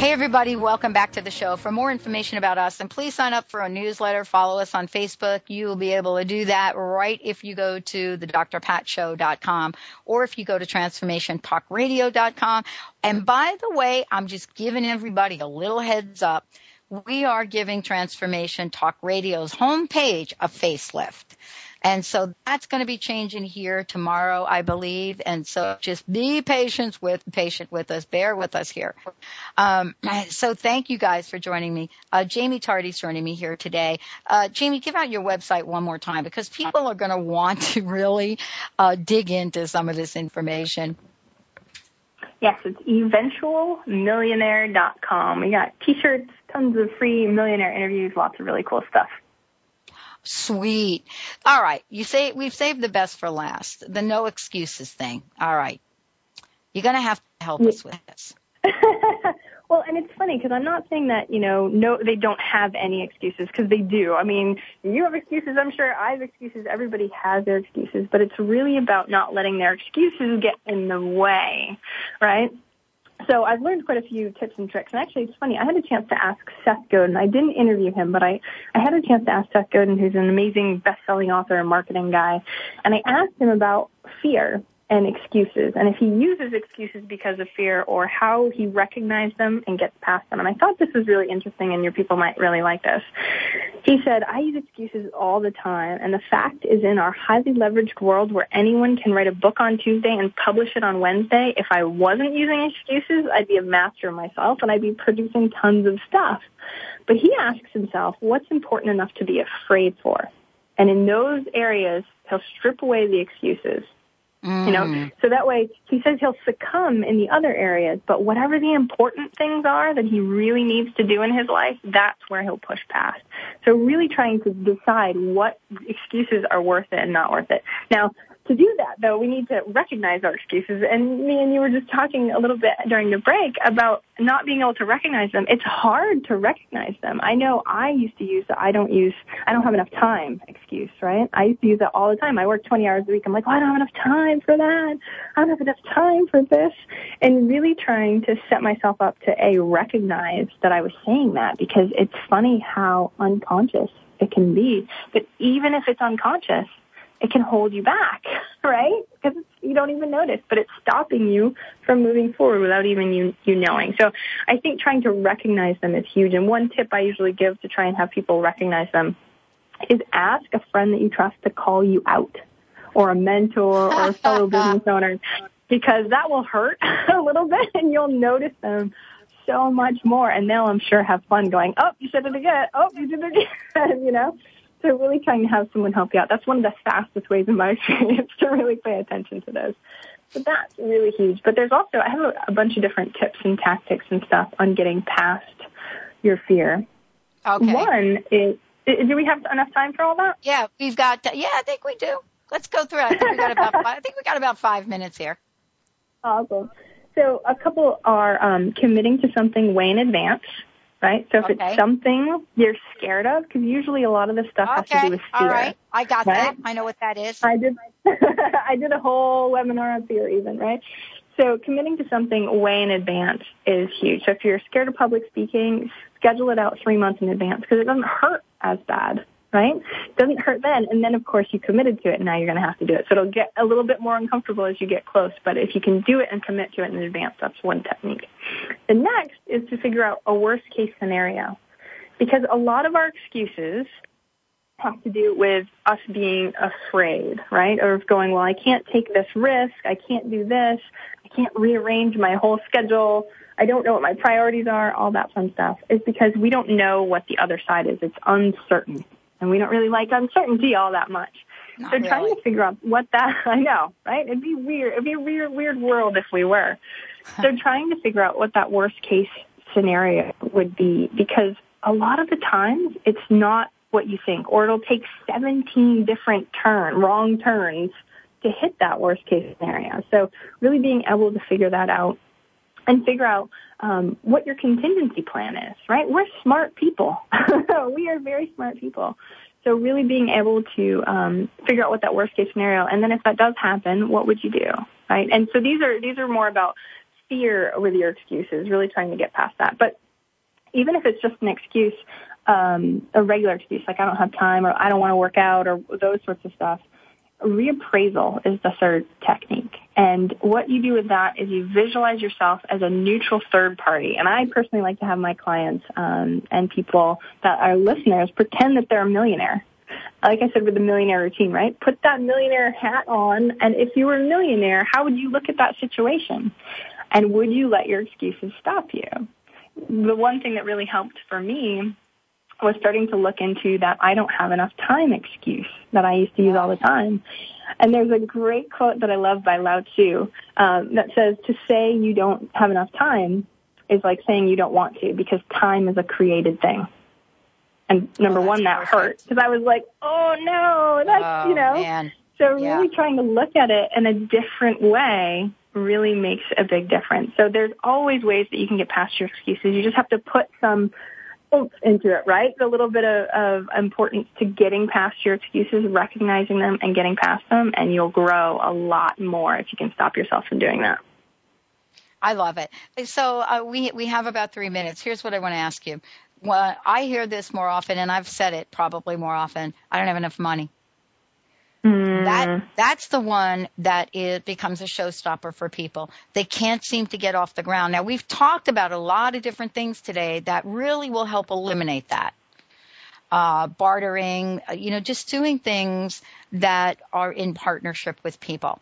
Hey, everybody, welcome back to the show. For more information about us, and please sign up for a newsletter, follow us on Facebook. You will be able to do that right if you go to the drpatshow.com or if you go to transformationtalkradio.com. And by the way, I'm just giving everybody a little heads up. We are giving Transformation Talk Radio's homepage a facelift. And so that's going to be changing here tomorrow, I believe. And so just be patient with patient with us. Bear with us here. Um, so thank you guys for joining me. Uh, Jaime Tardy's joining me here today. Uh, Jaime, give out your website one more time because people are going to want to really uh, dig into some of this information. Yes, it's eventualmillionaire.com. We got t-shirts, tons of free millionaire interviews, lots of really cool stuff. Sweet. All right. You say we've saved the best for last. The no excuses thing. All right. You're going to have to help us with this. well, and it's funny because I'm not saying that, you know, no, they don't have any excuses because they do. I mean, you have excuses. I'm sure I have excuses. Everybody has their excuses, but it's really about not letting their excuses get in the way, right? So I've learned quite a few tips and tricks. And actually, it's funny. I had a chance to ask Seth Godin. I didn't interview him, but I, I had a chance to ask Seth Godin, who's an amazing best-selling author and marketing guy. And I asked him about fear and excuses and if he uses excuses because of fear or how he recognizes them and gets past them. And I thought this was really interesting and your people might really like this. He said, I use excuses all the time and the fact is in our highly leveraged world where anyone can write a book on Tuesday and publish it on Wednesday, if I wasn't using excuses, I'd be a master myself and I'd be producing tons of stuff. But he asks himself, what's important enough to be afraid for? And in those areas, he'll strip away the excuses Mm. You know, mm. so that way he says he'll succumb in the other areas, but whatever the important things are that he really needs to do in his life, that's where he'll push past. So really trying to decide what excuses are worth it and not worth it. Now, to do that, though, we need to recognize our excuses. And me and you were just talking a little bit during the break about not being able to recognize them. It's hard to recognize them. I know I used to use the I don't use, I don't have enough time excuse, right? I used to use that all the time. I work 20 hours a week. I'm like, well, I don't have enough time for that. I don't have enough time for this. And really trying to set myself up to A, recognize that I was saying that because it's funny how unconscious it can be. But even if it's unconscious, it can hold you back, right? Because you don't even notice, but it's stopping you from moving forward without even you, you knowing. So I think trying to recognize them is huge. And one tip I usually give to try and have people recognize them is ask a friend that you trust to call you out or a mentor or a fellow business owner because that will hurt a little bit and you'll notice them so much more and they'll I'm sure have fun going, oh, you said it again. Oh, you did it again, you know? So really trying to have someone help you out. That's one of the fastest ways in my experience to really pay attention to those. So that's really huge. But there's also, I have a, a bunch of different tips and tactics and stuff on getting past your fear. Okay. One is, do we have enough time for all that? Yeah, we've got, yeah, I think we do. Let's go through it. I think we got about five, I think we got about five minutes here. Awesome. So a couple are um, committing to something way in advance, right? So if Okay. it's something you're scared of, because usually a lot of this stuff has to do with fear. all right. I got right? that. I know what that is. I did. I did a whole webinar on fear, even right. So committing to something way in advance is huge. So if you're scared of public speaking, schedule it out three months in advance because it doesn't hurt as bad, right? Doesn't hurt then, and then of course you committed to it, and now you're going to have to do it. So it'll get a little bit more uncomfortable as you get close, but if you can do it and commit to it in advance, that's one technique. The next is to figure out a worst case scenario, because a lot of our excuses have to do with us being afraid, right? Of going, well, I can't take this risk. I can't do this. I can't rearrange my whole schedule. I don't know what my priorities are, all that fun stuff is because we don't know what the other side is. It's uncertain. And we don't really like uncertainty all that much. Not so trying to figure out what that, I know, right? It'd be weird. It'd be a weird, weird world if we were. so they're trying to figure out what that worst case scenario would be because a lot of the times it's not what you think or it'll take 17 different turn, wrong turns to hit that worst case scenario. So really being able to figure that out and figure out um, what your contingency plan is, right? We're smart people. we are very smart people. So really being able to um, figure out what that worst case scenario, and then if that does happen, what would you do, right? And so these are these are more about fear with your excuses, really trying to get past that. But even if it's just an excuse, um, a regular excuse like I don't have time or I don't want to work out or those sorts of stuff, reappraisal is the third technique. And what you do with that is you visualize yourself as a neutral third party. And I personally like to have my clients um, and people that are listeners pretend that they're a millionaire. Like I said with the millionaire routine, right? Put that millionaire hat on, and if you were a millionaire, how would you look at that situation? And would you let your excuses stop you? The one thing that really helped for me was starting to look into that I don't have enough time excuse that I used to use all the time. And there's a great quote that I love by Lao Tzu um, that says, to say you don't have enough time is like saying you don't want to because time is a created thing. And number one, that hurt because I was like, oh no, that's, Oh, you know. man. So Yeah. really trying to look at it in a different way really makes a big difference. So there's always ways that you can get past your excuses. You just have to put some oomph into it, right? A little bit of, of importance to getting past your excuses, recognizing them and getting past them, and you'll grow a lot more if you can stop yourself from doing that. I love it. So uh, we we have about three minutes. Here's what I want to ask you. Well, I hear this more often, and I've said it probably more often. I don't have enough money. That that's the one that is becomes a showstopper for people. They can't seem to get off the ground. Now we've talked about a lot of different things today that really will help eliminate that. Uh, bartering, uh, you know, just doing things that are in partnership with people.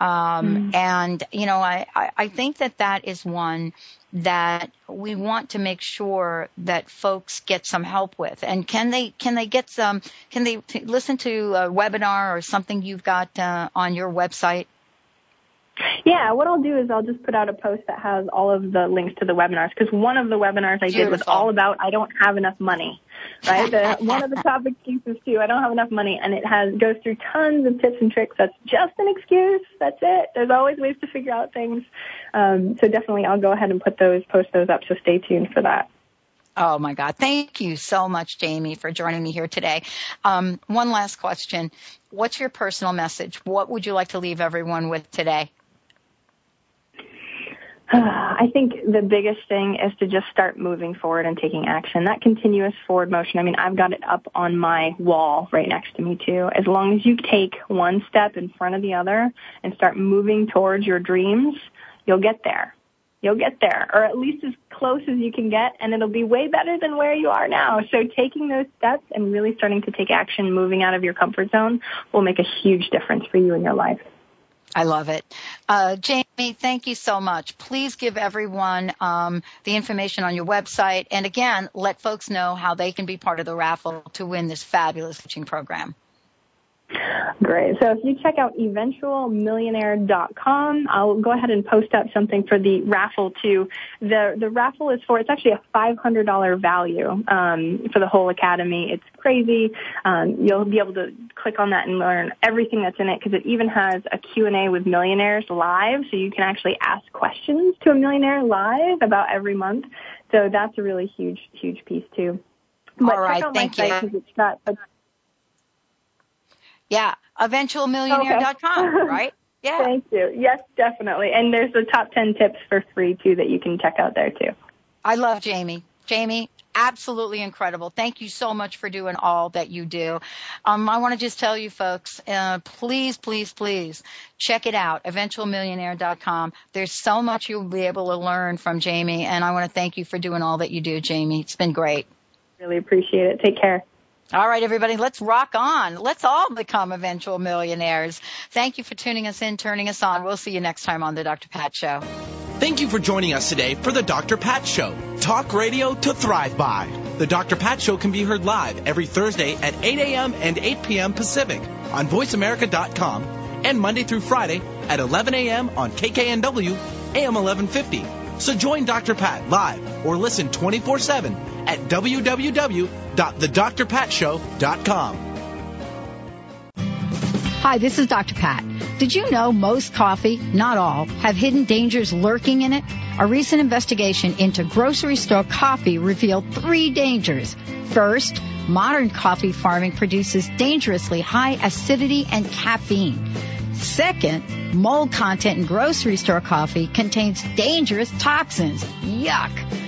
Um, and, you know, I, I, I think that that is one that we want to make sure that folks get some help with. And can they, can they get some, can they t- listen to a webinar or something you've got, uh, on your website? Yeah, what I'll do is I'll just put out a post that has all of the links to the webinars because one of the webinars I did was all about I don't have enough money. Right? The, one of the top excuses too, I don't have enough money and it has goes through tons of tips and tricks. That's just an excuse. That's it. There's always ways to figure out things. Um, so definitely I'll go ahead and put those post those up so stay tuned for that. Oh my God. Thank you so much, Jaime, for joining me here today. Um, one last question. What's your personal message? What would you like to leave everyone with today? I think the biggest thing is to just start moving forward and taking action. That continuous forward motion. I mean, I've got it up on my wall right next to me too. As long as you take one step in front of the other and start moving towards your dreams, you'll get there. You'll get there, or at least as close as you can get, and it'll be way better than where you are now. So taking those steps and really starting to take action, moving out of your comfort zone, will make a huge difference for you in your life. I love it. Uh, Jaime, thank you so much. Please give everyone um, the information on your website, and again, let folks know how they can be part of the raffle to win this fabulous coaching program. Great. So if you check out eventualmillionaire.com, I'll go ahead and post up something for the raffle too. The the raffle is for it's actually a $500 value um, for the whole academy. It's crazy. Um, you'll be able to click on that and learn everything that's in it because it even has a Q&A with millionaires live, so you can actually ask questions to a millionaire live about every month. So that's a really huge huge piece too. But All right, thank you. it's got a Yeah, eventualmillionaire.com, Okay. right? Yeah. Thank you. Yes, definitely. And there's the top 10 tips for free too that you can check out there too. I love Jaime. Jaime, absolutely incredible. Thank you so much for doing all that you do. Um, I want to just tell you folks, uh, please, please, please check it out, eventualmillionaire.com. There's so much you'll be able to learn from Jaime, and I want to thank you for doing all that you do, Jaime. It's been great. Really appreciate it. Take care. All right, everybody, let's rock on. Let's all become eventual millionaires. Thank you for tuning us in, turning us on. We'll see you next time on the Dr. Pat Show. Thank you for joining us today for the Dr. Pat Show. Talk radio to thrive by. The Dr. Pat Show can be heard live every Thursday at 8 a.m. and 8 p.m. Pacific on voiceamerica.com and Monday through Friday at 11 a.m. on KKNW AM 1150. So join Dr. Pat live or listen 24 7 at www.thedrpatshow.com. Hi, this is Dr. Pat. Did you know most coffee, not all, have hidden dangers lurking in it? A recent investigation into grocery store coffee revealed three dangers. First, modern coffee farming produces dangerously high acidity and caffeine. Second, mold content in grocery store coffee contains dangerous toxins. Yuck.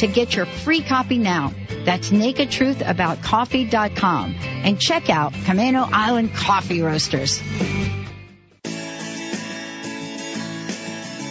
to get your free copy now. That's nakedtruthaboutcoffee.com and check out Camano Island Coffee Roasters.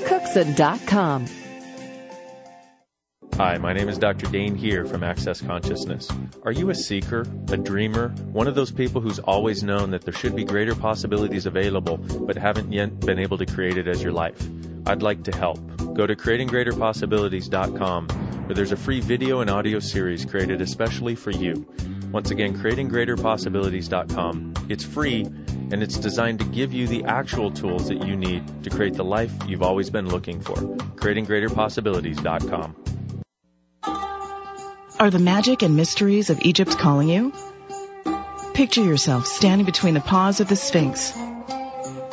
elizabethcookson.com. Hi, my name is Dr. Dain Heer from Access Consciousness. Are you a seeker, a dreamer, one of those people who's always known that there should be greater possibilities available but haven't yet been able to create it as your life? I'd like to help. Go to creatinggreaterpossibilities.com where there's a free video and audio series created especially for you. Once again, creatinggreaterpossibilities.com. It's free and it's designed to give you the actual tools that you need to create the life you've always been looking for. creatinggreaterpossibilities.com. Are the magic and mysteries of Egypt calling you? Picture yourself standing between the paws of the Sphinx,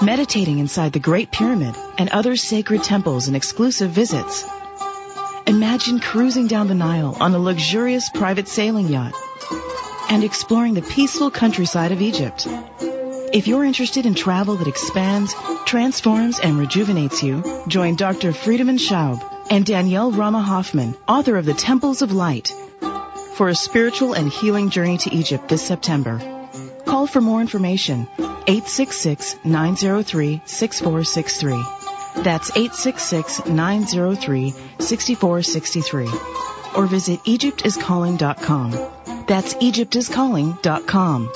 meditating inside the Great Pyramid and other sacred temples and exclusive visits. Imagine cruising down the Nile on a luxurious private sailing yacht and exploring the peaceful countryside of Egypt. If you're interested in travel that expands, transforms, and rejuvenates you, join Dr. Friedemann Schaub and Danielle Rama Hoffman, author of The Temples of Light, for a spiritual and healing journey to Egypt this September. Call for more information 866-903-6463. That's 866-903-6463. Or visit egyptiscalling.com. That's egyptiscalling.com.